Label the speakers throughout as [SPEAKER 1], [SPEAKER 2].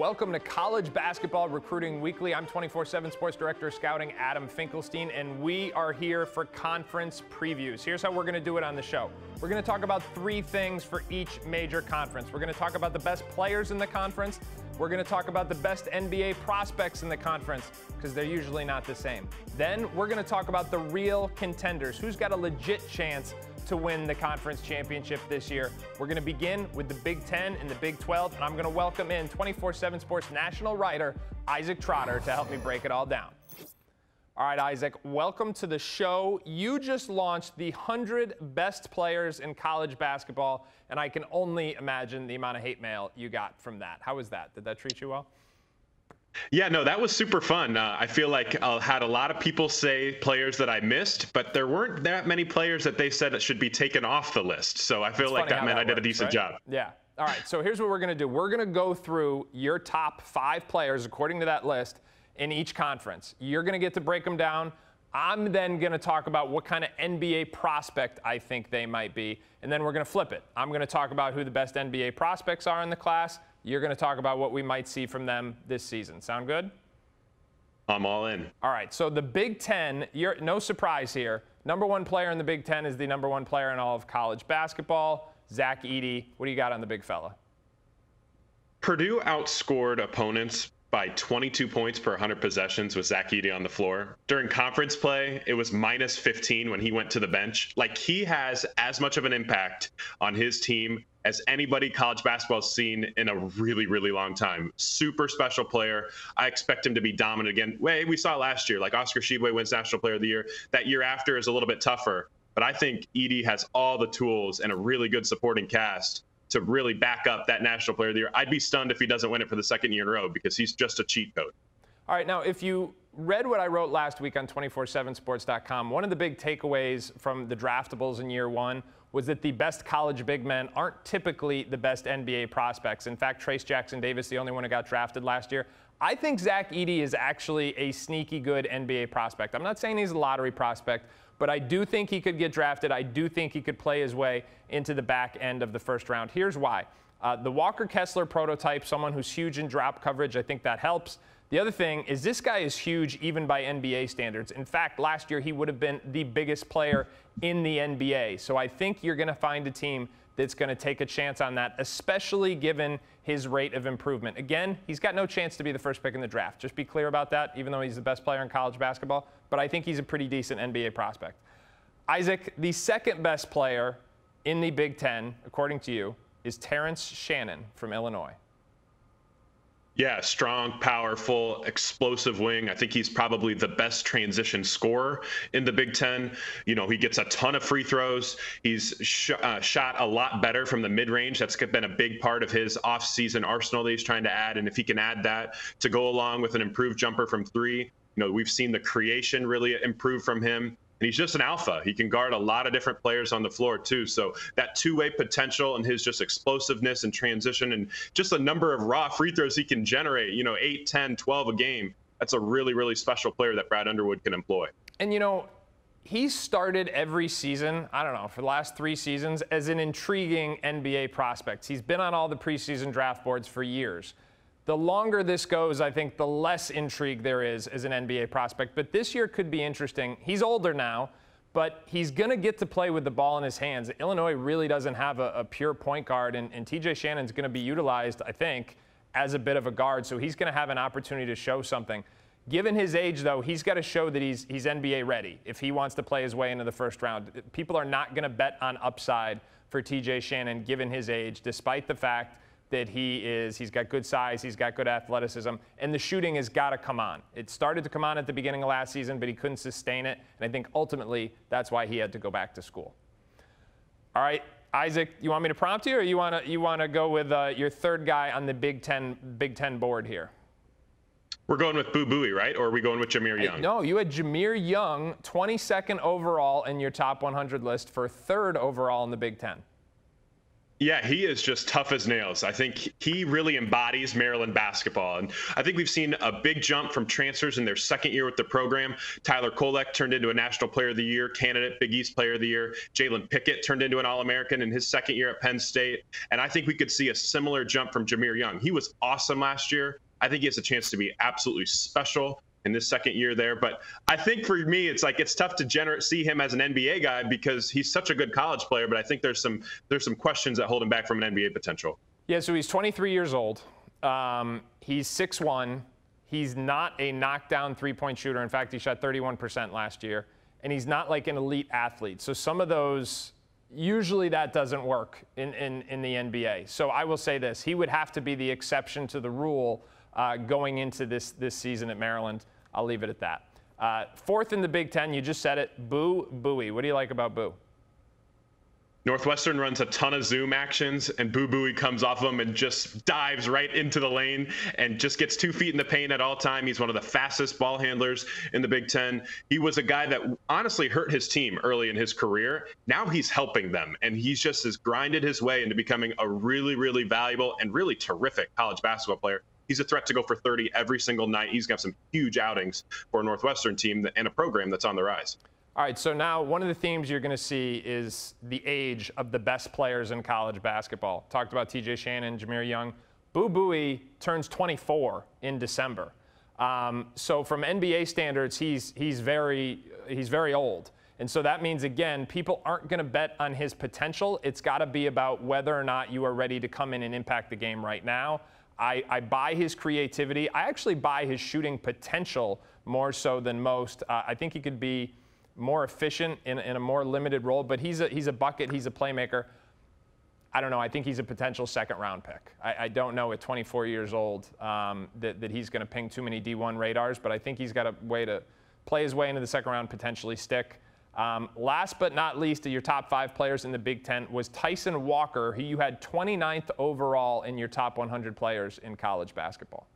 [SPEAKER 1] Welcome to College Basketball Recruiting Weekly. I'm 24 7 Sports Director Scouting Adam Finkelstein, and we are here for conference previews. Here's how we're going to do it on the show we're going to talk about three things for each major conference. We're going to talk about the best players in the conference, we're going to talk about the best NBA prospects in the conference, because they're usually not the same. Then we're going to talk about the real contenders who's got a legit chance to win the conference championship this year. We're going to begin with the Big 10 and the Big 12, and I'm going to welcome in 24 7 Sports national writer Isaac Trotter to help me break it all down. All right, Isaac, welcome to the show. You just launched the 100 best players in college basketball, and I can only imagine the amount of hate mail you got from that. How was that? Did that treat you well?
[SPEAKER 2] Yeah, no, that was super fun. Uh, I feel like I had a lot of people say players that I missed, but there weren't that many players that they said that should be taken off the list. So I feel
[SPEAKER 1] it's
[SPEAKER 2] like that meant
[SPEAKER 1] that
[SPEAKER 2] I did
[SPEAKER 1] works,
[SPEAKER 2] a decent
[SPEAKER 1] right?
[SPEAKER 2] job.
[SPEAKER 1] Yeah. All right. So here's what we're going to do. We're going to go through your top five players according to that list in each conference. You're going to get to break them down. I'm then going to talk about what kind of NBA prospect I think they might be, and then we're going to flip it. I'm going to talk about who the best NBA prospects are in the class. You're going to talk about what we might see from them this season. Sound good?
[SPEAKER 2] I'm all in.
[SPEAKER 1] All right. So the Big Ten, you're no surprise here. Number one player in the Big Ten is the number one player in all of college basketball, Zach Edey. What do you got on the big fella?
[SPEAKER 2] Purdue outscored opponents by 22 points per 100 possessions with Zach Edey on the floor. During conference play, it was minus 15 when he went to the bench. Like he has as much of an impact on his team as anybody college basketball's seen in a really, really long time. Super special player. I expect him to be dominant again. Way we saw last year, like Oscar Tshiebwe wins National Player of the Year. That year after is a little bit tougher. But I think Edey has all the tools and a really good supporting cast to really back up that National Player of the Year. I'd be stunned if he doesn't win it for the second year in a row because he's just a cheat code.
[SPEAKER 1] All right, now if you read what I wrote last week on 247sports.com, one of the big takeaways from the draftables in year one was that the best college big men aren't typically the best NBA prospects. In fact, Trayce Jackson Davis, the only one who got drafted last year. I think Zach Edey is actually a sneaky good NBA prospect. I'm not saying he's a lottery prospect, but I do think he could get drafted. I do think he could play his way into the back end of the first round. Here's why. Uh, the Walker Kessler prototype, someone who's huge in drop coverage, I think that helps. The other thing is this guy is huge even by NBA standards. In fact, last year he would have been the biggest player in the NBA. So I think you're going to find a team that's going to take a chance on that, especially given his rate of improvement. Again, he's got no chance to be the first pick in the draft. Just be clear about that, even though he's the best player in college basketball. But I think he's a pretty decent NBA prospect. Isaac, the second best player in the Big Ten, according to you, is Terrence Shannon from Illinois.
[SPEAKER 2] Yeah, strong, powerful, explosive wing. I think he's probably the best transition scorer in the Big Ten. You know, he gets a ton of free throws. He's sh- uh, shot a lot better from the mid range. That's been a big part of his offseason arsenal that he's trying to add. And if he can add that to go along with an improved jumper from three, you know, we've seen the creation really improve from him and he's just an alpha. He can guard a lot of different players on the floor too. So that two-way potential and his just explosiveness and transition and just the number of raw free throws he can generate, you know, 8, 10, 12 a game. That's a really really special player that Brad Underwood can employ.
[SPEAKER 1] And you know, he started every season, I don't know, for the last 3 seasons as an intriguing NBA prospect. He's been on all the preseason draft boards for years the longer this goes, I think the less intrigue there is as an NBA prospect. But this year could be interesting. He's older now, but he's going to get to play with the ball in his hands. Illinois really doesn't have a, a pure point guard, and, and TJ Shannon's going to be utilized, I think, as a bit of a guard. So he's going to have an opportunity to show something. Given his age, though, he's got to show that he's, he's NBA ready if he wants to play his way into the first round. People are not going to bet on upside for TJ Shannon given his age, despite the fact that he is he's got good size, he's got good athleticism, and the shooting has got to come on. It started to come on at the beginning of last season, but he couldn't sustain it, and I think ultimately that's why he had to go back to school. All right, Isaac, you want me to prompt you, or you want to you want to go with uh, your third guy on the Big Ten Big Ten board here?
[SPEAKER 2] We're going with Boo Buie, right? Or are we going with Jahmir Young?
[SPEAKER 1] no, you had Jahmir Young, 22nd overall in your top 100 list for third overall in the Big Ten.
[SPEAKER 2] Yeah, he is just tough as nails. I think he really embodies Maryland basketball. And I think we've seen a big jump from transfers in their second year with the program. Tyler Kolek turned into a National Player of the Year candidate, Big East Player of the Year. Jalen Pickett turned into an All American in his second year at Penn State. And I think we could see a similar jump from Jahmir Young. He was awesome last year. I think he has a chance to be absolutely special in this second year there. But I think for me, it's like it's tough to see him as an NBA guy because he's such a good college player. But I think there's some there's some questions that hold him back from an NBA potential.
[SPEAKER 1] Yeah, so he's 23 years old. Um, he's 6'1. He's not a knockdown three point shooter. In fact, he shot 31% last year. And he's not like an elite athlete. So some of those, usually that doesn't work in, in, in the NBA. So I will say this he would have to be the exception to the rule uh, going into this, this season at Maryland. I'll leave it at that. Uh, fourth in the Big Ten, you just said it, Boo Buie. What do you like about Boo?
[SPEAKER 2] Northwestern runs a ton of zoom actions, and Boo Buie comes off of them and just dives right into the lane and just gets two feet in the paint at all time. He's one of the fastest ball handlers in the Big Ten. He was a guy that honestly hurt his team early in his career. Now he's helping them, and he's just has grinded his way into becoming a really, really valuable and really terrific college basketball player he's a threat to go for 30 every single night. He's going to have some huge outings for a Northwestern team and a program that's on the rise.
[SPEAKER 1] All right, so now one of the themes you're going to see is the age of the best players in college basketball. Talked about TJ Shannon, Jahmir Young. Boo Buie turns 24 in December. Um, so from NBA standards, he's, he's, very, he's very old. And so that means, again, people aren't going to bet on his potential. It's got to be about whether or not you are ready to come in and impact the game right now. I, I, buy his creativity. I actually buy his shooting potential more so than most. Uh, I think he could be more efficient in, in, a more limited role, but he's a, he's a bucket, he's a playmaker. I don't know. I think he's a potential second round pick. I, I don't know at 24 years old um, that, that he's going to ping too many D1 radars, but I think he's got a way to play his way into the second round, potentially stick. Um, last but not least, of your top five players in the Big Ten was Tyson Walker, who you had 29th overall in your top 100 players in college basketball.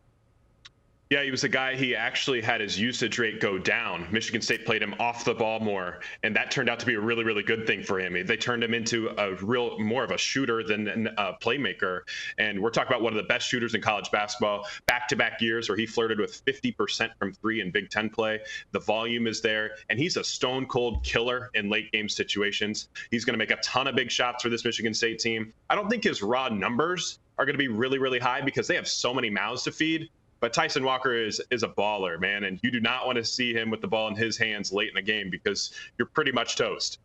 [SPEAKER 2] Yeah, he was a guy. He actually had his usage rate go down. Michigan State played him off the ball more, and that turned out to be a really, really good thing for him. They turned him into a real, more of a shooter than a playmaker. And we're talking about one of the best shooters in college basketball. Back-to-back years where he flirted with 50% from three in Big Ten play. The volume is there, and he's a stone cold killer in late game situations. He's going to make a ton of big shots for this Michigan State team. I don't think his raw numbers are going to be really, really high because they have so many mouths to feed. But Tyson Walker is is a baller, man, and you do not want to see him with the ball in his hands late in the game because you're pretty much toast.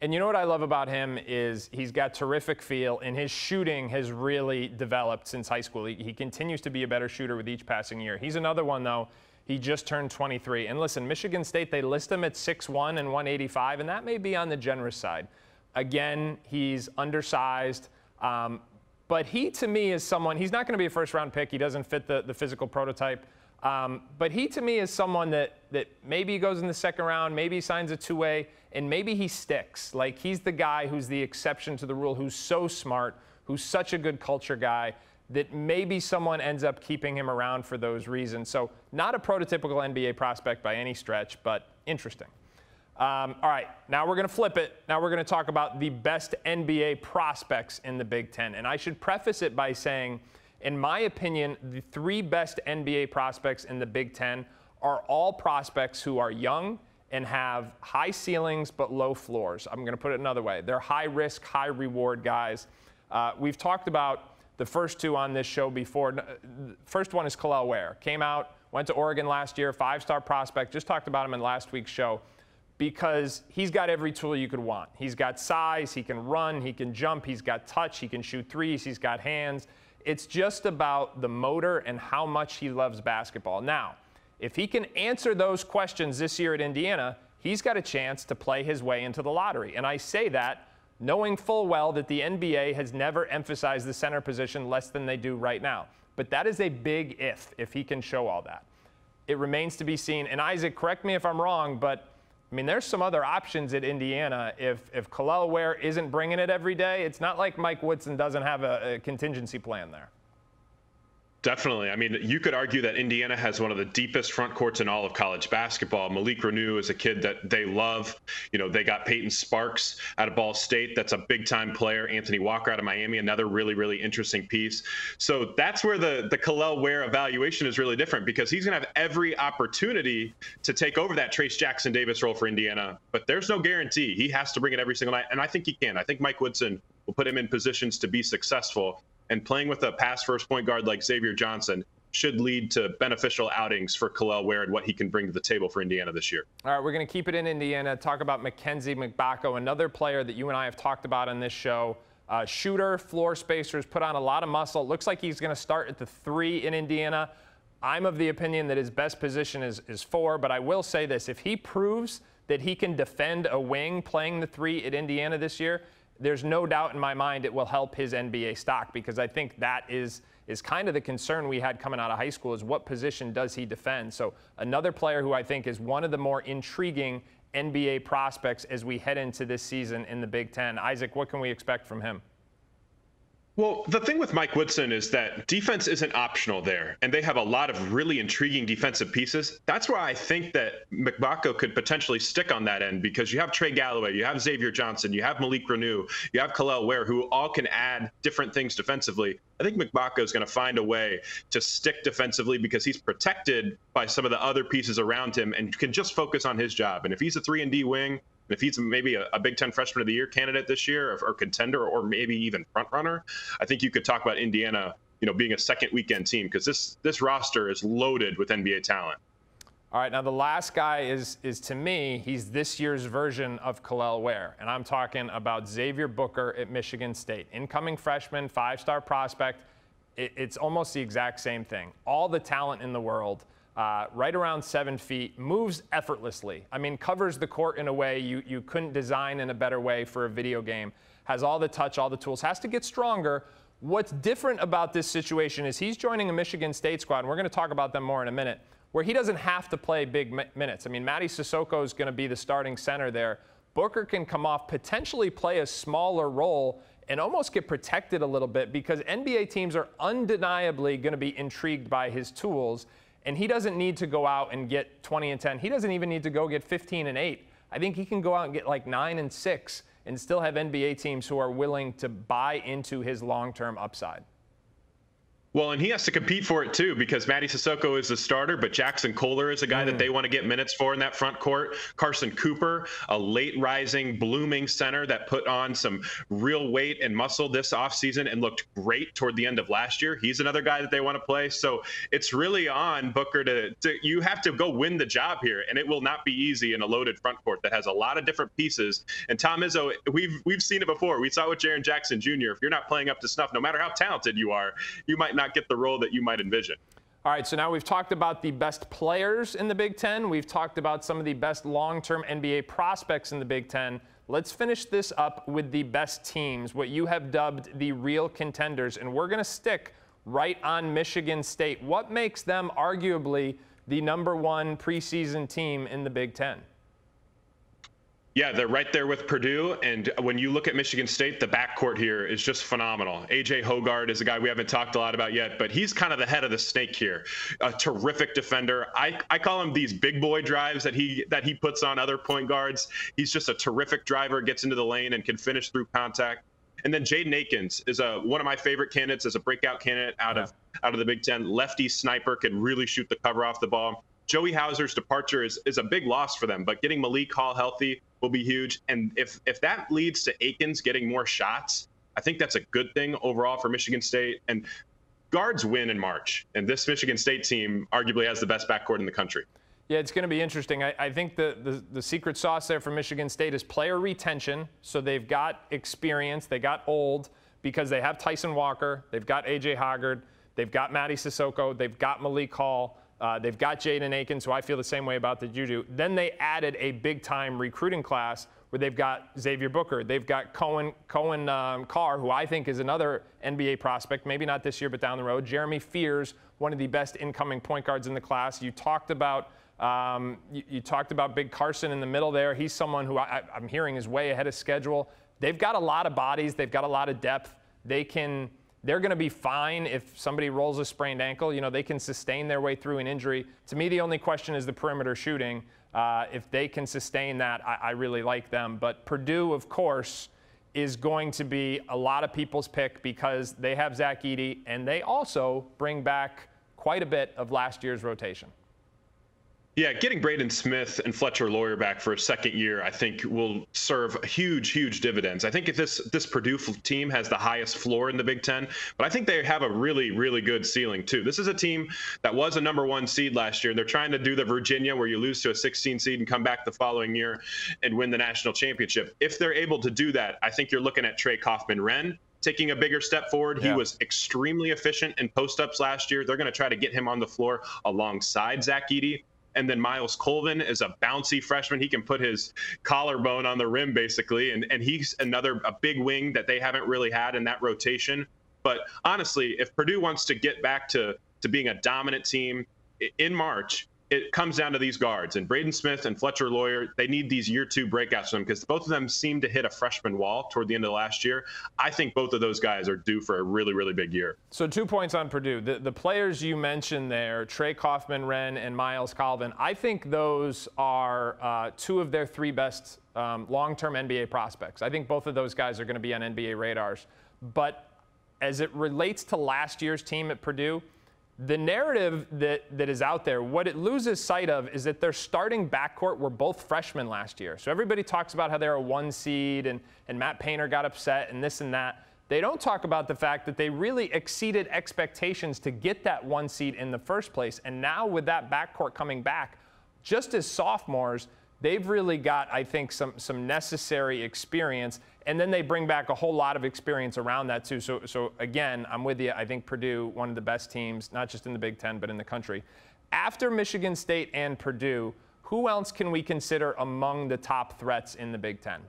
[SPEAKER 1] And you know what I love about him is he's got terrific feel, and his shooting has really developed since high school. He, he continues to be a better shooter with each passing year. He's another one though. He just turned 23. And listen, Michigan State, they list him at 6'1 and 185, and that may be on the generous side. Again, he's undersized. Um, but he, to me, is someone, he's not going to be a first round pick. He doesn't fit the, the physical prototype. Um, but he, to me, is someone that, that maybe goes in the second round, maybe signs a two way, and maybe he sticks. Like, he's the guy who's the exception to the rule, who's so smart, who's such a good culture guy that maybe someone ends up keeping him around for those reasons. So, not a prototypical NBA prospect by any stretch, but interesting. Um, all right, now we're going to flip it. Now we're going to talk about the best NBA prospects in the Big Ten. And I should preface it by saying, in my opinion, the three best NBA prospects in the Big Ten are all prospects who are young and have high ceilings but low floors. I'm going to put it another way. They're high risk, high reward guys. Uh, we've talked about the first two on this show before. First one is Kel'el Ware. Came out, went to Oregon last year, five star prospect. Just talked about him in last week's show because he's got every tool you could want. He's got size, he can run, he can jump, he's got touch, he can shoot threes, he's got hands. It's just about the motor and how much he loves basketball. Now, if he can answer those questions this year at Indiana, he's got a chance to play his way into the lottery. And I say that knowing full well that the NBA has never emphasized the center position less than they do right now. But that is a big if, if he can show all that. It remains to be seen. And Isaac, correct me if I'm wrong, but I mean, there's some other options at Indiana. If if Kel'el Ware isn't bringing it every day, it's not like Mike Woodson doesn't have a, a contingency plan there.
[SPEAKER 2] Definitely. I mean, you could argue that Indiana has one of the deepest front courts in all of college basketball. Malik Reneau is a kid that they love. You know, they got Peyton Sparks out of Ball State. That's a big time player. Anthony Walker out of Miami, another really, really interesting piece. So that's where the, the Kel'el Ware evaluation is really different because he's going to have every opportunity to take over that Trayce Jackson Davis role for Indiana. But there's no guarantee. He has to bring it every single night. And I think he can. I think Mike Woodson will put him in positions to be successful and playing with a pass first point guard like Xavier Johnson should lead to beneficial outings for Kel'el Ware and what he can bring to the table for Indiana this year.
[SPEAKER 1] All right, we're going to keep it in Indiana. Talk about Mackenzie Mgbako, another player that you and I have talked about on this show. Uh, shooter, floor spacers, put on a lot of muscle. Looks like he's going to start at the three in Indiana. I'm of the opinion that his best position is, is four, but I will say this. If he proves that he can defend a wing playing the three at Indiana this year, there's no doubt in my mind it will help his NBA stock because I think that is is kind of the concern we had coming out of high school is what position does he defend. So another player who I think is one of the more intriguing NBA prospects as we head into this season in the Big Ten. Isaac, what can we expect from him?
[SPEAKER 2] Well, the thing with Mike Woodson is that defense isn't optional there, and they have a lot of really intriguing defensive pieces. That's why I think that Mgbako could potentially stick on that end because you have Trey Galloway, you have Xavier Johnson, you have Malik Reneau, you have Kel'el Ware, who all can add different things defensively. I think Mgbako is going to find a way to stick defensively because he's protected by some of the other pieces around him and can just focus on his job. And if he's a three and D wing, if he's maybe a, a, Big Ten Freshman of the Year candidate this year, or, or, contender, or maybe even front runner, I think you could talk about Indiana, you know, being a second weekend team because this this roster is loaded with NBA talent.
[SPEAKER 1] All right, now the last guy is is to me, he's this year's version of Kel'el Ware, and I'm talking about Xavier Booker at Michigan State, incoming freshman, five-star prospect. It, it's almost the exact same thing. All the talent in the world uh, right around seven feet, moves effortlessly. I mean, covers the court in a way you, you couldn't design in a better way for a video game. Has all the touch, all the tools, has to get stronger. What's different about this situation is he's joining a Michigan State squad, and we're going to talk about them more in a minute, where he doesn't have to play big mi- minutes. I mean, Mady Sissoko is going to be the starting center there. Booker can come off, potentially play a smaller role, and almost get protected a little bit because NBA teams are undeniably going to be intrigued by his tools. And he doesn't need to go out and get 20 and 10. He doesn't even need to go get 15 and 8. I think he can go out and get like 9 and 6 and still have NBA teams who are willing to buy into his long term upside.
[SPEAKER 2] Well, and he has to compete for it too because Mady Sissoko is the starter, but Jaxon Kohler is a guy mm. that they want to get minutes for in that front court. Carson Cooper, a late rising, blooming center that put on some real weight and muscle this offseason and looked great toward the end of last year. He's another guy that they want to play. So it's really on Booker to, to you have to go win the job here, and it will not be easy in a loaded front court that has a lot of different pieces. And Tom Izzo, we've we've seen it before. We saw it with Jaren Jackson Jr. If you're not playing up to snuff, no matter how talented you are, you might not not get the role that you might envision.
[SPEAKER 1] All right, so now we've talked about the best players in the Big Ten. We've talked about some of the best long term NBA prospects in the Big Ten. Let's finish this up with the best teams, what you have dubbed the real contenders. And we're going to stick right on Michigan State. What makes them arguably the number one preseason team in the Big Ten?
[SPEAKER 2] Yeah, they're right there with Purdue. And when you look at Michigan State, the backcourt here is just phenomenal. AJ Hoggard is a guy we haven't talked a lot about yet, but he's kind of the head of the snake here. A terrific defender. I, I call him these big boy drives that he that he puts on other point guards. He's just a terrific driver, gets into the lane and can finish through contact. And then Jaden Akins is a one of my favorite candidates as a breakout candidate out of out of the Big Ten. Lefty sniper can really shoot the cover off the ball. Joey Hauser's departure is, is a big loss for them, but getting Malik Hall healthy will be huge. And if if that leads to Akins getting more shots, I think that's a good thing overall for Michigan State. And guards win in March, and this Michigan State team arguably has the best backcourt in the country.
[SPEAKER 1] Yeah, it's going to be interesting. I, I think the, the, the secret sauce there for Michigan State is player retention. So they've got experience, they got old because they have Tyson Walker, they've got AJ Hoggard, they've got Mady Sissoko, they've got Malik Hall. Uh, they've got Jaden Akins, who I feel the same way about the Juju. Then they added a big time recruiting class where they've got Xavier Booker. They've got Coen, Coen um, Carr, who I think is another NBA prospect, maybe not this year, but down the road. Jeremy Fears, one of the best incoming point guards in the class. You talked about. Um, you, you, talked about Big Carson in the middle there. He's someone who I, I'm hearing is way ahead of schedule. They've got a lot of bodies. They've got a lot of depth. They can they're going to be fine if somebody rolls a sprained ankle. You know, they can sustain their way through an injury. To me, the only question is the perimeter shooting. Uh, if they can sustain that, I, I really like them. But Purdue, of course, is going to be a lot of people's pick because they have Zach Edey and they also bring back quite a bit of last year's rotation.
[SPEAKER 2] Yeah, getting Braden Smith and Fletcher Loyer back for a second year, I think, will serve huge, huge dividends. I think if this this Purdue team has the highest floor in the Big Ten, but I think they have a really, really good ceiling too. This is a team that was a number one seed last year. They're trying to do the Virginia, where you lose to a 16 seed and come back the following year and win the national championship. If they're able to do that, I think you're looking at Trey Kaufman-Renn taking a bigger step forward. Yeah. He was extremely efficient in post ups last year. They're going to try to get him on the floor alongside Zach Edey. And then Myles Colvin is a bouncy freshman. He can put his collarbone on the rim basically, and and he's another a big wing that they haven't really had in that rotation. But honestly, if Purdue wants to get back to to being a dominant team in March, it comes down to these guards and Braden Smith and Fletcher Loyer. They need these year two breakouts for them because both of them seem to hit a freshman wall toward the end of last year. I think both of those guys are due for a really, really big year.
[SPEAKER 1] So, two points on Purdue. The, the players you mentioned there, Trey Kaufman-Renn and Myles Colvin, I think those are uh, two of their three best um, long term NBA prospects. I think both of those guys are going to be on NBA radars. But as it relates to last year's team at Purdue, the narrative that, that is out there, what it loses sight of is that their starting backcourt were both freshmen last year. So everybody talks about how they're a one seed and, and Matt Painter got upset and this and that. They don't talk about the fact that they really exceeded expectations to get that one seed in the first place. And now with that backcourt coming back, just as sophomores, they've really got, I think, some, some necessary experience. And then they bring back a whole lot of experience around that, too. So, so again, I'm with you. I think Purdue, one of the best teams, not just in the Big Ten, but in the country. After Michigan State and Purdue, who else can we consider among the top threats in the Big Ten?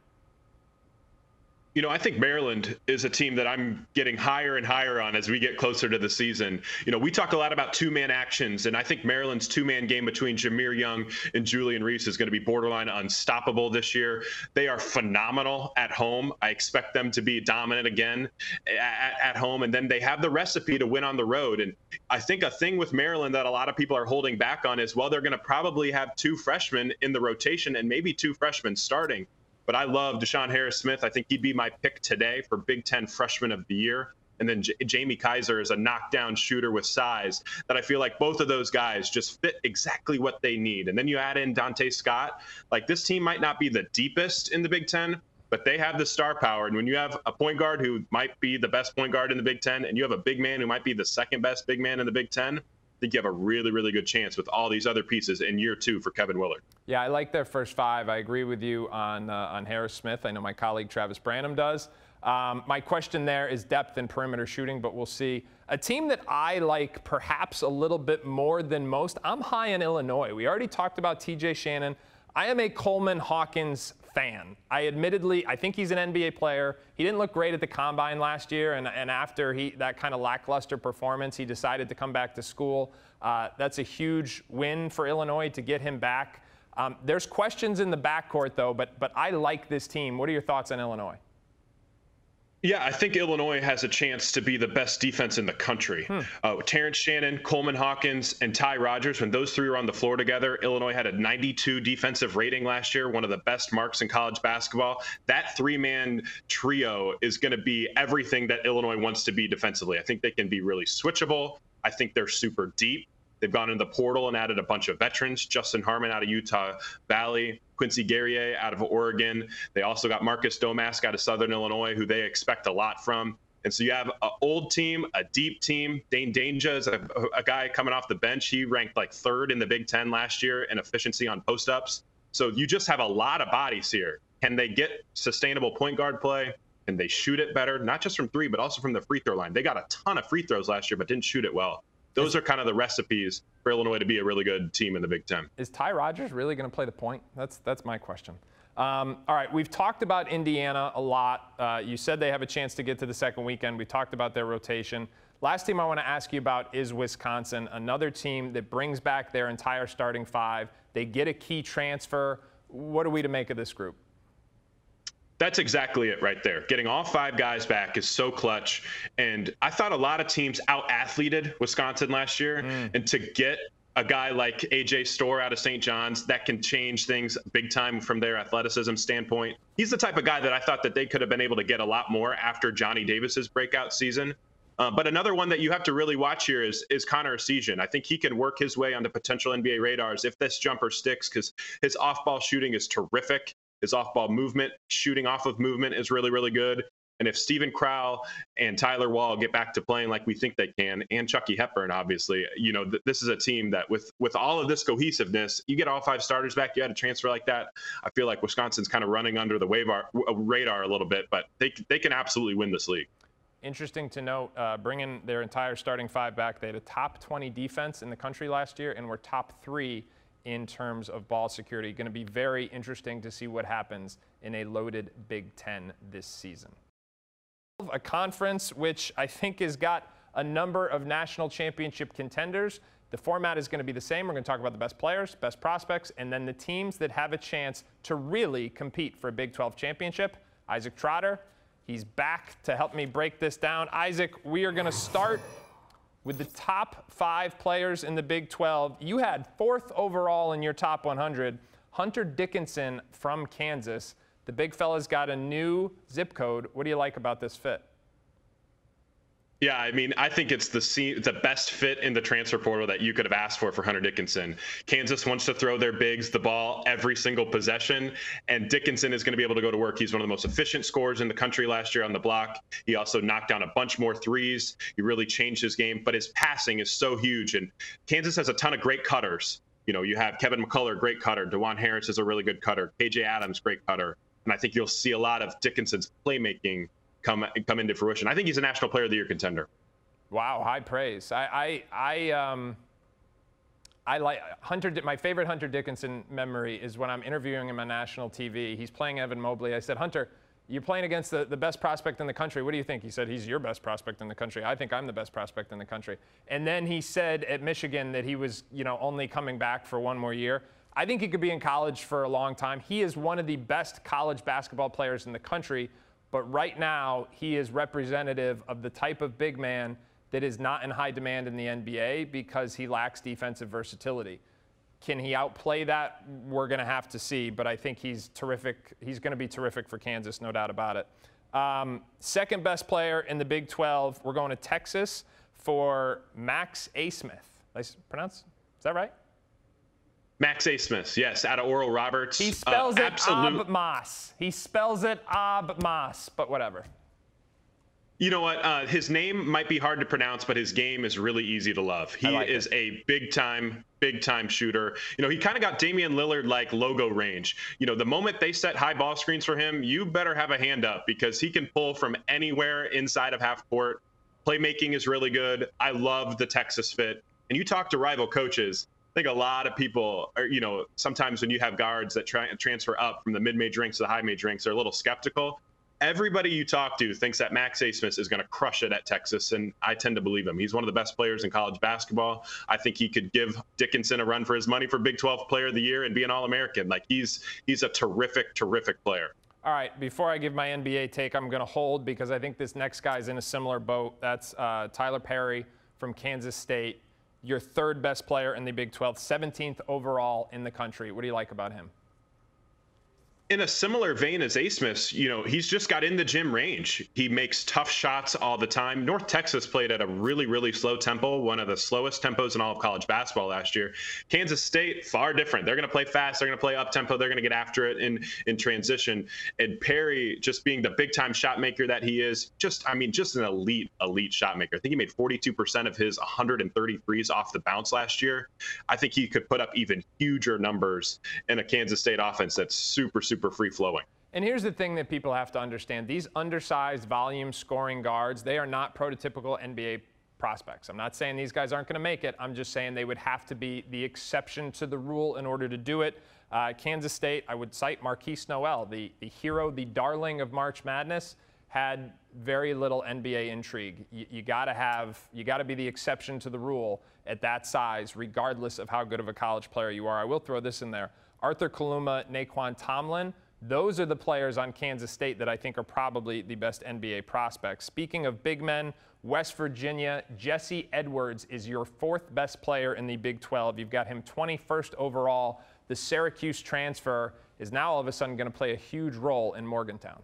[SPEAKER 2] You know, I think Maryland is a team that I'm getting higher and higher on as we get closer to the season. You know, we talk a lot about two man actions, and I think Maryland's two man game between Jahmir Young and Julian Reese is going to be borderline unstoppable this year. They are phenomenal at home. I expect them to be dominant again at, at home, and then they have the recipe to win on the road. And I think a thing with Maryland that a lot of people are holding back on is well, they're going to probably have two freshmen in the rotation and maybe two freshmen starting. But I love DeShawn Harris Smith. I think he'd be my pick today for Big Ten Freshman of the Year. And then J- Jamie Kaiser is a knockdown shooter with size that I feel like both of those guys just fit exactly what they need. And then you add in Donta Scott. Like this team might not be the deepest in the Big Ten, but they have the star power. And when you have a point guard who might be the best point guard in the Big Ten, and you have a big man who might be the second best big man in the Big Ten, think you have a really, really good chance with all these other pieces in year two for Kevin Willard.
[SPEAKER 1] Yeah, I like their first five. I agree with you on uh, on Harris Smith. I know my colleague Travis Branham does. Um, my question there is depth and perimeter shooting, but we'll see. A team that I like perhaps a little bit more than most, I'm high in Illinois. We already talked about TJ Shannon. I am a Coleman Hawkins fan. I admittedly, I think he's an NBA player. He didn't look great at the combine last year, and, and after he, that kind of lackluster performance, he decided to come back to school. Uh, that's a huge win for Illinois to get him back. Um, there's questions in the backcourt, though, but, but I like this team. What are your thoughts on Illinois?
[SPEAKER 2] Yeah, I think Illinois has a chance to be the best defense in the country. Hmm. Uh, Terrence Shannon, Coleman Hawkins, and Ty Rodgers, when those three were on the floor together, Illinois had a 92 defensive rating last year, one of the best marks in college basketball. That three man trio is going to be everything that Illinois wants to be defensively. I think they can be really switchable. I think they're super deep. They've gone in the portal and added a bunch of veterans. Justin Harmon out of Utah Valley, Quincy Guerrier out of Oregon. They also got Marcus Domask out of Southern Illinois, who they expect a lot from. And so you have an old team, a deep team. Dain Dainja is a, a, guy coming off the bench. He ranked like third in the Big Ten last year in efficiency on post ups. So you just have a lot of bodies here. Can they get sustainable point guard play? Can they shoot it better? Not just from three, but also from the free throw line. They got a ton of free throws last year, but didn't shoot it well those are kind of the recipes for Illinois to be a really good team in the Big Ten.
[SPEAKER 1] Is Ty Rodgers really going to play the point? That's that's my question. Um, all right, we've talked about Indiana a lot. Uh, you said they have a chance to get to the second weekend. We talked about their rotation. Last team I want to ask you about is Wisconsin, another team that brings back their entire starting five. They get a key transfer. What are we to make of this group?
[SPEAKER 2] That's exactly it right there. Getting all five guys back is so clutch. And I thought a lot of teams out athleted Wisconsin last year. Mm. And to get a guy like AJ Storr out of St. John's that can change things big time from their athleticism standpoint. He's the type of guy that I thought that they could have been able to get a lot more after Johnny Davis's breakout season. Uh, but another one that you have to really watch here is is Connor Essegian. I think he can work his way onto potential NBA radars if this jumper sticks because his off-ball shooting is terrific. His off-ball movement, shooting off of movement, is really really good. And if Steven Crowl and Tyler Wahl get back to playing like we think they can, and Chucky Hepburn, obviously, you know, th- this is a team that with with all of this cohesiveness, you get all five starters back. You had a transfer like that. I feel like Wisconsin's kind of running under the wave radar a little bit, but they they can absolutely win this league.
[SPEAKER 1] Interesting to note, uh, bringing their entire starting five back, they had a top 20 defense in the country last year and were top three in terms of ball security. Going to be very interesting to see what happens in a loaded Big Ten this season. A conference which I think has got a number of national championship contenders. The format is going to be the same. We're going to talk about the best players, best prospects, and then the teams that have a chance to really compete for a Big 12 championship. Isaac Trotter He's back to help me break this down. Isaac, we are going to start with the top five players in the Big 12. You had fourth overall in your top 100, Hunter Dickinson from Kansas. The big fella's got a new zip code. What do you like about this fit?
[SPEAKER 2] Yeah, I mean, I think it's the the best fit in the transfer portal that you could have asked for for Hunter Dickinson. Kansas wants to throw their bigs the ball every single possession, and Dickinson is going to be able to go to work. He's one of the most efficient scorers in the country last year on the block. He also knocked down a bunch more threes. He really changed his game, but his passing is so huge, and Kansas has a ton of great cutters. You know, you have Kevin McCullar, great cutter. Dajuan Harris is a really good cutter. KJ Adams, great cutter. And I think you'll see a lot of Dickinson's playmaking come come into fruition. I think he's a national player of the year contender.
[SPEAKER 1] Wow, high praise. I I, I um I like Hunter. My favorite Hunter Dickinson memory is when I'm interviewing him on national TV. He's playing Evan Mobley. I said, Hunter, you're playing against the, the best prospect in the country. What do you think? He said, he's your best prospect in the country. I think I'm the best prospect in the country. And then he said at Michigan that he was, you know, only coming back for one more year. I think he could be in college for a long time. He is one of the best college basketball players in the country. But right now, he is representative of the type of big man that is not in high demand in the NBA because he lacks defensive versatility. Can he outplay that? We're going to have to see, but I think he's terrific. He's going to be terrific for Kansas, no doubt about it. Um, second best player in the Big 12, we're going to Texas for Max Abmas. I pronounce? Is that right?
[SPEAKER 2] Max Abmas, yes, out of Oral Roberts.
[SPEAKER 1] He spells uh, it absolute... Abmas. He spells it Abmas, but whatever.
[SPEAKER 2] You know what? Uh, his name might be hard to pronounce, but his game is really easy to love. He like is it. a big time, big time shooter. You know, he kind of got Damian Lillard like logo range. You know, the moment they set high ball screens for him, you better have a hand up because he can pull from anywhere inside of half court. Playmaking is really good. I love the Texas fit. And you talk to rival coaches, think a lot of people are, you know, sometimes when you have guards that try transfer up from the mid-major ranks to the high-major ranks, they're a little skeptical everybody you talk to thinks that Max Abmas is going to crush it at Texas, and I tend to believe him. He's one of the best players in college basketball. I think he could give Dickinson a run for his money for Big 12 Player of the Year and be an All-American. Like he's he's a terrific, terrific player.
[SPEAKER 1] All right, before I give my NBA take, I'm going to hold because I think this next guy's in a similar boat. That's uh, Tylor Perry from Kansas State, your third best player in the Big 12, 17th overall in the country. What do you like about him?
[SPEAKER 2] In a similar vein as Abmas, you know, he's just got in the gym range. He makes tough shots all the time. North Texas played at a really, really slow tempo, one of the slowest tempos in all of college basketball last year. Kansas State, far different. They're going to play fast. They're going to play up tempo. They're going to get after it in in transition. And Perry, just being the big time shot maker that he is, just I mean, just an elite, elite shot maker. I think he made 42% of his 133s off the bounce last year. I think he could put up even huger numbers in a Kansas State offense that's super, super super free flowing.
[SPEAKER 1] And here's the thing that people have to understand these undersized volume scoring guards, they are not prototypical NBA prospects. I'm not saying these guys aren't going to make it. I'm just saying they would have to be the exception to the rule in order to do it. Uh, Kansas State, I would cite Markquis Nowell, the, the hero, the darling of March Madness, had very little NBA intrigue. You, you got to have, you got to be the exception to the rule at that size, regardless of how good of a college player you are. I will throw this in there. Arthur Kaluma, Nae'Qwan Tomlin, Those are the players on Kansas State that I think are probably the best NBA prospects. Speaking of big men, West Virginia, Jesse Edwards is your fourth best player in the Big 12. You've got him 21st overall. The Syracuse transfer is now all of a sudden going to play a huge role in Morgantown.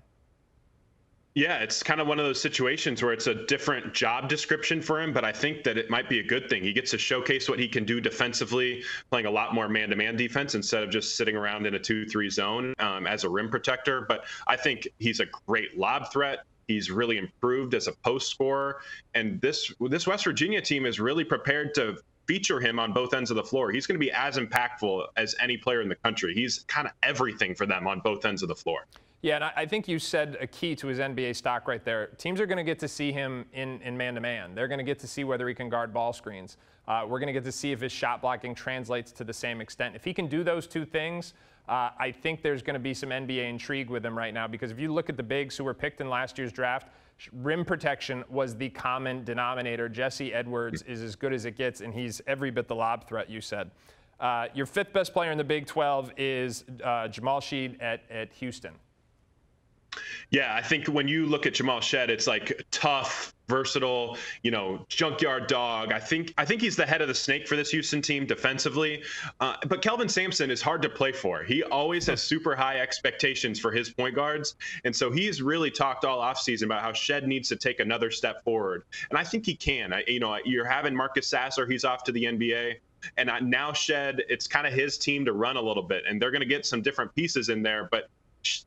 [SPEAKER 2] Yeah, it's kind of one of those situations where it's a different job description for him, but I think that it might be a good thing. He gets to showcase what he can do defensively, playing a lot more man to man defense instead of just sitting around in a 2 3 zone um, as a rim protector. But I think he's a great lob threat. He's really improved as a post scorer. And this, this West Virginia team is really prepared to feature him on both ends of the floor. He's going to be as impactful as any player in the country. He's kind of everything for them on both ends of the floor.
[SPEAKER 1] Yeah, and I think you said a key to his NBA stock right there. Teams are going to get to see him in, in man-to-man. They're going to get to see whether he can guard ball screens. Uh, we're going to get to see if his shot blocking translates to the same extent. If he can do those two things, uh, I think there's going to be some NBA intrigue with him right now because if you look at the bigs who were picked in last year's draft, rim protection was the common denominator. Jesse Edwards is as good as it gets, and he's every bit the lob threat you said. Uh, your fifth best player in the Big 12 is uh, Jamal Shead at, at Houston.
[SPEAKER 2] Yeah, I think when you look at Jamal Shead, it's like tough, versatile, you know, junkyard dog. I think I think he's the head of the snake for this Houston team defensively. Uh, but Kelvin Sampson is hard to play for. He always has super high expectations for his point guards, and so he's really talked all offseason about how Shead needs to take another step forward, and I think he can. I, you know, you're having Marcus Sasser, he's off to the NBA. And now Shead, it's kind of his team to run a little bit, and they're going to get some different pieces in there. But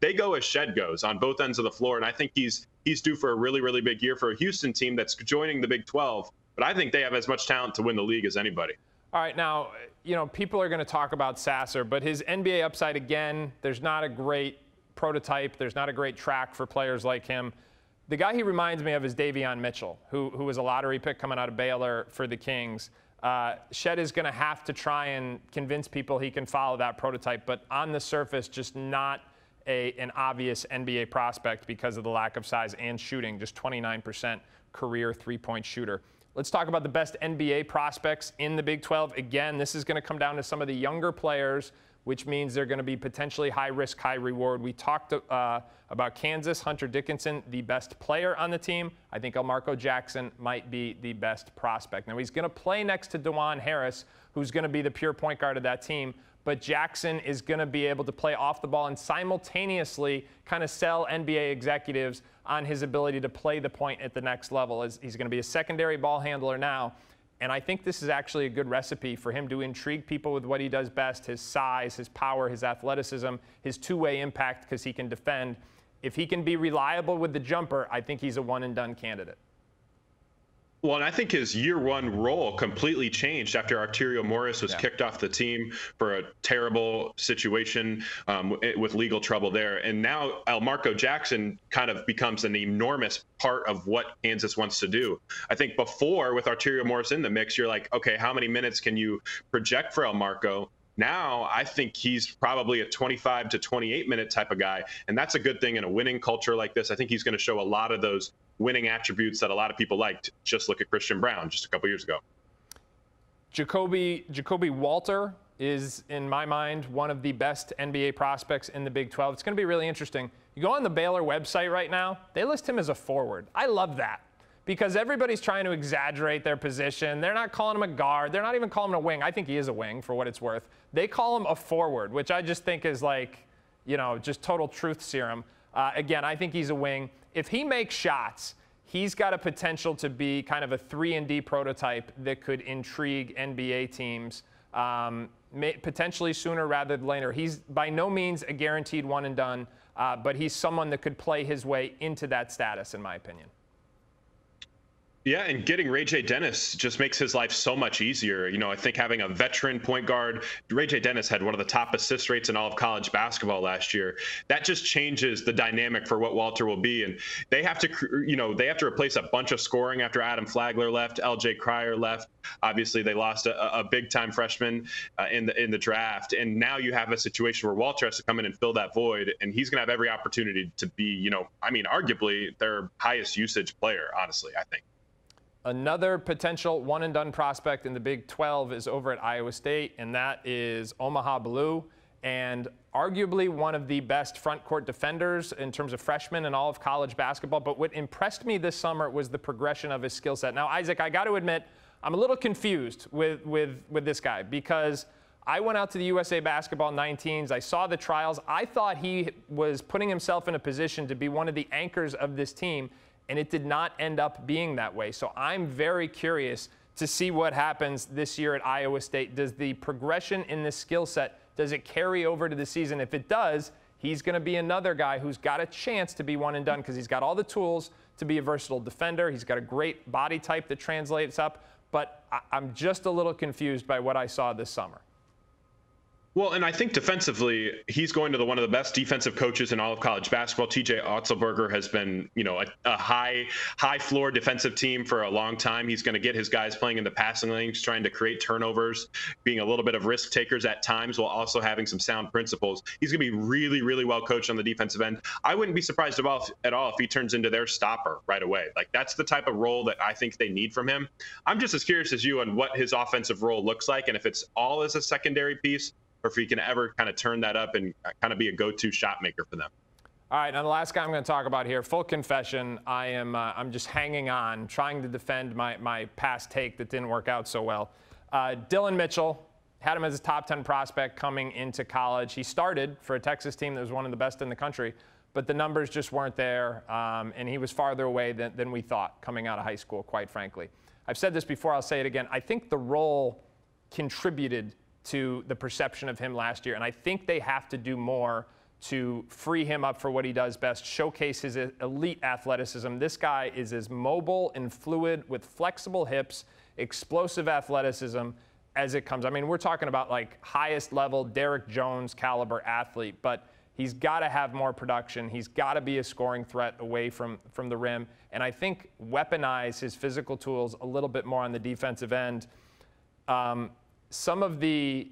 [SPEAKER 2] they go as Shead goes on both ends of the floor, and I think he's he's due for a really really big year for a Houston team that's joining the Big 12. But I think they have as much talent to win the league as anybody.
[SPEAKER 1] All right, now you know people are going to talk about Sasser, but his NBA upside again. There's not a great prototype. There's not a great track for players like him. The guy he reminds me of is Davion Mitchell, who who was a lottery pick coming out of Baylor for the Kings. Uh, Shead is going to have to try and convince people he can follow that prototype, but on the surface, just not a, an obvious NBA prospect because of the lack of size and shooting, just 29% career three point shooter. Let's talk about the best NBA prospects in the Big 12. Again, this is going to come down to some of the younger players, which means they're going to be potentially high risk, high reward. We talked uh, about Kansas, Hunter Dickinson, the best player on the team. I think Elmarko Jackson might be the best prospect. Now, he's going to play next to Dajuan Harris, who's going to be the pure point guard of that team but Jackson is going to be able to play off the ball and simultaneously kind of sell NBA executives on his ability to play the point at the next level. As he's going to be a secondary ball handler now. And I think this is actually a good recipe for him to intrigue people with what he does best his size, his power, his athleticism, his two way impact because he can defend. If he can be reliable with the jumper, I think he's a one and done candidate.
[SPEAKER 2] Well, and I think his year one role completely changed after Arterio Morris was yeah. kicked off the team for a terrible situation um, with legal trouble there. And now Elmarko Jackson kind of becomes an enormous part of what Kansas wants to do. I think before, with Arterio Morris in the mix, you're like, okay, how many minutes can you project for El Marco? Now, I think he's probably a 25 to 28 minute type of guy. And that's a good thing in a winning culture like this. I think he's going to show a lot of those winning attributes that a lot of people liked. Just look at Christian Braun just a couple years ago.
[SPEAKER 1] Jacoby Ja'Kobe Walter is, in my mind, one of the best NBA prospects in the Big 12. It's going to be really interesting. You go on the Baylor website right now, they list him as a forward. I love that because everybody's trying to exaggerate their position. They're not calling him a guard. They're not even calling him a wing. I think he is a wing for what it's worth. They call him a forward, which I just think is like, you know, just total truth serum. Uh, again, I think he's a wing. If he makes shots, he's got a potential to be kind of a 3 and D prototype that could intrigue NBA teams. Um, may, potentially sooner rather than later. He's by no means a guaranteed one and done, uh, but he's someone that could play his way into that status, in my opinion.
[SPEAKER 2] Yeah, and getting Ray J. Dennis just makes his life so much easier. You know, I think having a veteran point guard, Ray J. Dennis had one of the top assist rates in all of college basketball last year. That just changes the dynamic for what Walter will be. And they have to, you know, they have to replace a bunch of scoring after Adam Flagler left, L.J. Cryer left. Obviously, they lost a, a big time freshman uh, in the in the draft, and now you have a situation where Walter has to come in and fill that void, and he's going to have every opportunity to be, you know, I mean, arguably their highest usage player. Honestly, I think.
[SPEAKER 1] Another potential one and done prospect in the Big 12 is over at Iowa State, and that is Omaha Biliew, and arguably one of the best front court defenders in terms of freshmen in all of college basketball. But what impressed me this summer was the progression of his skill set. Now, Isaac, I got to admit, I'm a little confused with, with, with this guy because I went out to the USA Basketball 19s. I saw the trials. I thought he was putting himself in a position to be one of the anchors of this team, and it did not end up being that way. So I'm very curious to see what happens this year at Iowa State. Does the progression in this skill set does it carry over to the season? If it does, he's going to be another guy who's got a chance to be one and done because he's got all the tools to be a versatile defender. He's got a great body type that translates up. But I'm just a little confused by what I saw this summer.
[SPEAKER 2] Well, and I think defensively, he's going to the one of the best defensive coaches in all of college basketball. TJ Otzelberger has been, you know, a, a high high floor defensive team for a long time. He's going to get his guys playing in the passing lanes, trying to create turnovers, being a little bit of risk takers at times, while also having some sound principles. He's going to be really, really well coached on the defensive end. I wouldn't be surprised at all, at all if he turns into their stopper right away. Like that's the type of role that I think they need from him. I'm just as curious as you on what his offensive role looks like, and if it's all as a secondary piece or if he can ever kind of turn that up and kind of be a go-to shot maker for them.
[SPEAKER 1] All right, now the last guy I'm going to talk about here, full confession, I am uh, I'm just hanging on, trying to defend my, my past take that didn't work out so well. Uh, Dillon Mitchell had him as a top 10 prospect coming into college. He started for a Texas team that was one of the best in the country, but the numbers just weren't there, um, and he was farther away than, than we thought coming out of high school, quite frankly. I've said this before, I'll say it again. I think the role contributed to the perception of him last year. And I think they have to do more to free him up for what he does best, showcase his elite athleticism. This guy is as mobile and fluid with flexible hips, explosive athleticism as it comes. I mean, we're talking about like highest level Derrick Jones caliber athlete, but he's got to have more production. He's got to be a scoring threat away from, from the rim. And I think weaponize his physical tools a little bit more on the defensive end. Um, some of the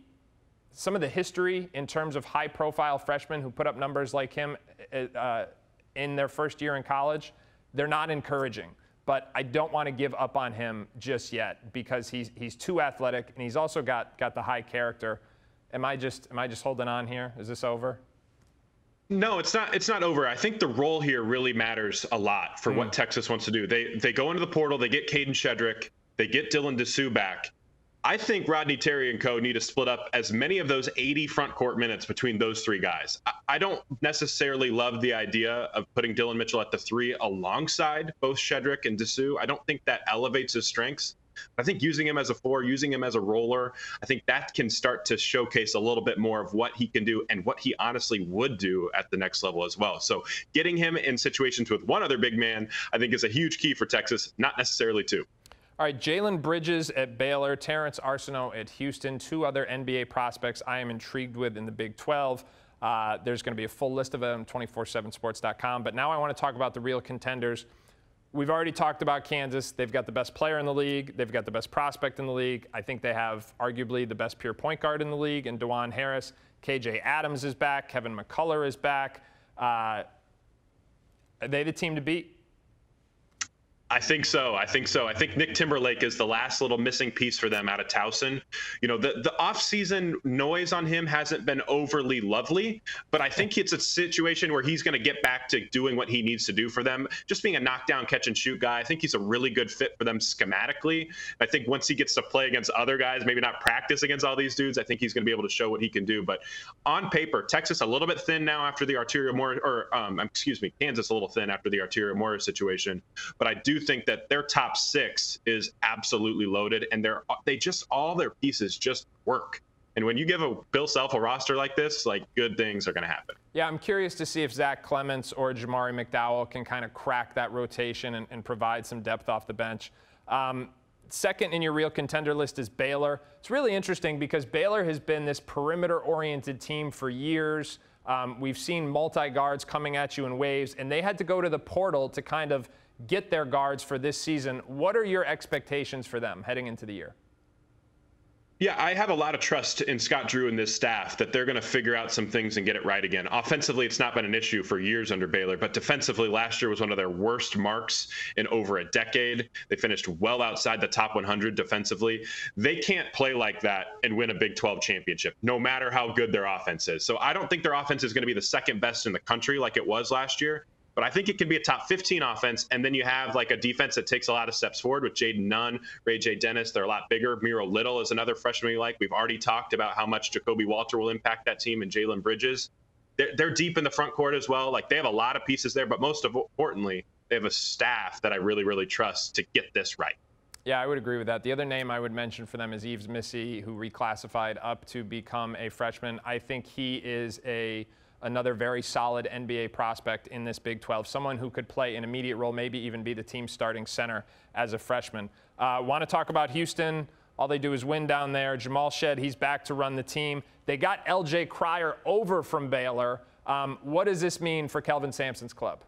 [SPEAKER 1] some of the history in terms of high profile freshmen who put up numbers like him uh, in their first year in college, they're not encouraging. But I don't want to give up on him just yet because he's, he's too athletic and he's also got, got the high character. Am I just am I just holding on here? Is this over?
[SPEAKER 2] No, it's not. It's not over. I think the role here really matters a lot for mm. what Texas wants to do. They they go into the portal. They get Kadin Shedrick. They get Dylan Disu back. I think Rodney Terry and co need to split up as many of those 80 front court minutes between those three guys. I, I don't necessarily love the idea of putting Dillon Mitchell at the three alongside both Shedrick and Disu. I don't think that elevates his strengths. I think using him as a four, using him as a roller, I think that can start to showcase a little bit more of what he can do and what he honestly would do at the next level as well. So getting him in situations with one other big man, I think is a huge key for Texas, not necessarily two.
[SPEAKER 1] All right, Jalen Bridges at Baylor, Terrance Arceneaux at Houston, two other NBA prospects I am intrigued with in the Big 12. Uh, there's going to be a full list of them 247sports.com. But now I want to talk about the real contenders. We've already talked about Kansas. They've got the best player in the league. They've got the best prospect in the league. I think they have arguably the best pure point guard in the league, and Dajuan Harris. KJ Adams is back. Kevin McCullar is back. Uh, are they the team to beat?
[SPEAKER 2] I think so. I think so. I think Nick Timberlake is the last little missing piece for them out of Towson. You know, the the offseason noise on him hasn't been overly lovely, but I think it's a situation where he's going to get back to doing what he needs to do for them. Just being a knockdown catch and shoot guy, I think he's a really good fit for them schematically. I think once he gets to play against other guys, maybe not practice against all these dudes, I think he's going to be able to show what he can do. But on paper, Texas a little bit thin now after the Arterio Morris, or um, excuse me, Kansas a little thin after the Arterio Morris situation. But I do think that their top six is absolutely loaded, and they're they just all their pieces just work. And when you give a Bill Self a roster like this, like good things are going to happen.
[SPEAKER 1] Yeah, I'm curious to see if Zach Clemence or Jamari McDowell can kind of crack that rotation and, and provide some depth off the bench. Um, second in your real contender list is Baylor. It's really interesting because Baylor has been this perimeter oriented team for years. Um, we've seen multi guards coming at you in waves, and they had to go to the portal to kind of get their guards for this season. What are your expectations for them heading into the year?
[SPEAKER 2] Yeah, I have a lot of trust in Scott Drew and this staff that they're going to figure out some things and get it right again. Offensively, it's not been an issue for years under Baylor, but defensively, last year was one of their worst marks in over a decade. They finished well outside the top 100 defensively. They can't play like that and win a Big 12 championship, no matter how good their offense is. So I don't think their offense is going to be the second best in the country like it was last year. But I think it can be a top 15 offense. And then you have like a defense that takes a lot of steps forward with Jayden Nunn, RayJ Dennis. They're a lot bigger. Miro Little is another freshman we like. We've already talked about how much Ja'Kobe Walter will impact that team and Jalen Bridges. They're, they're deep in the front court as well. Like they have a lot of pieces there, but most importantly, they have a staff that I really, really trust to get this right.
[SPEAKER 1] Yeah, I would agree with that. The other name I would mention for them is Yves Missi, who reclassified up to become a freshman. I think he is a another very solid NBA prospect in this Big 12, someone who could play an immediate role, maybe even be the team starting center as a freshman. Uh, Want to talk about Houston? All they do is win down there. Jamal Shead, he's back to run the team. They got LJ Cryer over from Baylor. Um, what does this mean for Kelvin Sampson's club?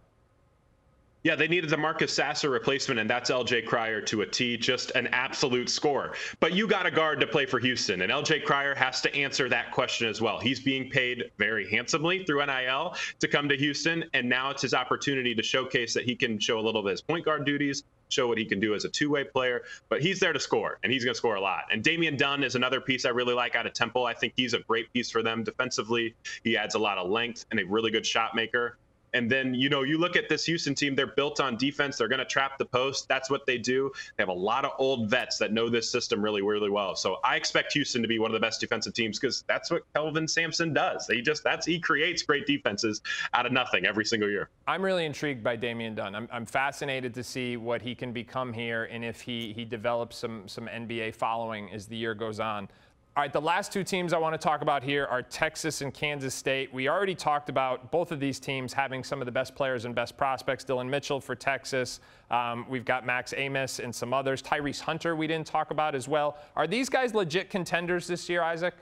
[SPEAKER 2] Yeah, they needed the Marcus Sasser replacement, and that's LJ Cryer to a T, just an absolute score. But you got a guard to play for Houston, and LJ Cryer has to answer that question as well. He's being paid very handsomely through NIL to come to Houston, and now it's his opportunity to showcase that he can show a little bit of his point guard duties, show what he can do as a two-way player. But he's there to score, and he's going to score a lot. And Damian Dunn is another piece I really like out of Temple. I think he's a great piece for them defensively. He adds a lot of length and a really good shot maker. And then, you know, you look at this Houston team, they're built on defense. They're going to trap the post. That's what they do. They have a lot of old vets that know this system really, really well. So I expect Houston to be one of the best defensive teams because that's what Kelvin Sampson does. He just, that's, he creates great defenses out of nothing every single year.
[SPEAKER 1] I'm really intrigued by Damian Dunn. I'm, I'm fascinated to see what he can become here and if he, he develops some, some NBA following as the year goes on. All right, the last two teams I want to talk about here are Texas and Kansas State. We already talked about both of these teams having some of the best players and best prospects. Dillon Mitchell for Texas. Um, we've got Max Abmas and some others. Tyrese Hunter, we didn't talk about as well. Are these guys legit contenders this year, Isaac?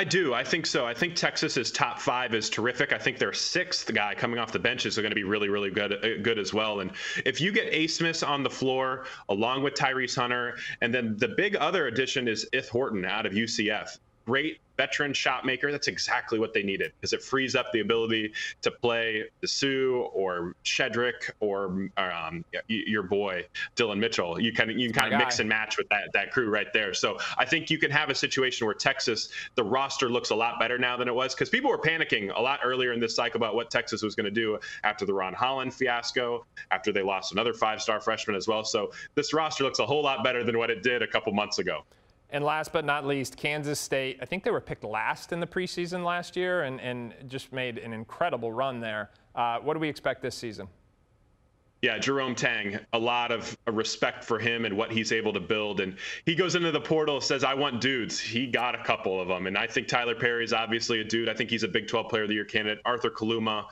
[SPEAKER 2] I do. I think so. I think Texas's top five is terrific. I think their sixth guy coming off the benches are going to be really, really good, uh, good as well. And if you get Abmas on the floor along with Tyrese Hunter, and then the big other addition is Ith Horton out of UCF. Great veteran shot maker, that's exactly what they needed because it frees up the ability to play Disu or Shedrick or um, your boy Dillon Mitchell. You kind of you can kind of mix and match with that that crew right there. So I think you can have a situation where Texas, the roster looks a lot better now than it was because people were panicking a lot earlier in this cycle about what Texas was going to do after the Ron Holland fiasco, after they lost another five-star freshman as well. So this roster looks a whole lot better than what it did a couple months ago.
[SPEAKER 1] And last but not least, Kansas State. I think they were picked last in the preseason last year and, and just made an incredible run there. Uh, what do we expect this season?
[SPEAKER 2] Yeah, Jerome Tang, a lot of respect for him and what he's able to build. And he goes into the portal, says, I want dudes. He got a couple of them. And I think Tylor Perry is obviously a dude. I think he's a Big 12 Player of the Year candidate. Arthur Kaluma,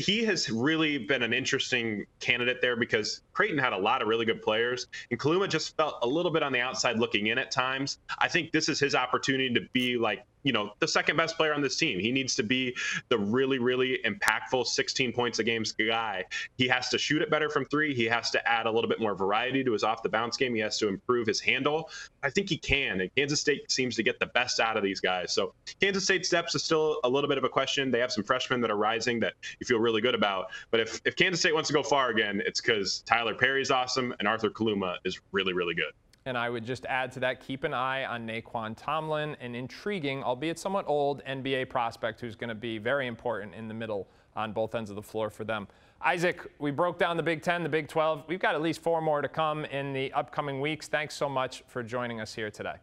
[SPEAKER 2] he has really been an interesting candidate there because Creighton had a lot of really good players, and Kaluma just felt a little bit on the outside looking in at times. I think this is his opportunity to be like, you know, the second best player on this team. He needs to be the really, really impactful 16 points a game guy. He has to shoot it better from three. He has to add a little bit more variety to his off the bounce game. He has to improve his handle. I think he can. And Kansas State seems to get the best out of these guys. So Kansas State steps is still a little bit of a question. They have some freshmen that are rising that you feel really really good about. But if, if Kansas State wants to go far again, it's because Tylor Perry's awesome and Arthur Kaluma is really, really good.
[SPEAKER 1] And I would just add to that, keep an eye on Nae'Qwan Tomlin, an intriguing, albeit somewhat old, NBA prospect who's going to be very important in the middle on both ends of the floor for them. Isaac, we broke down the Big 10, the Big 12. We've got at least four more to come in the upcoming weeks. Thanks so much for joining us here today.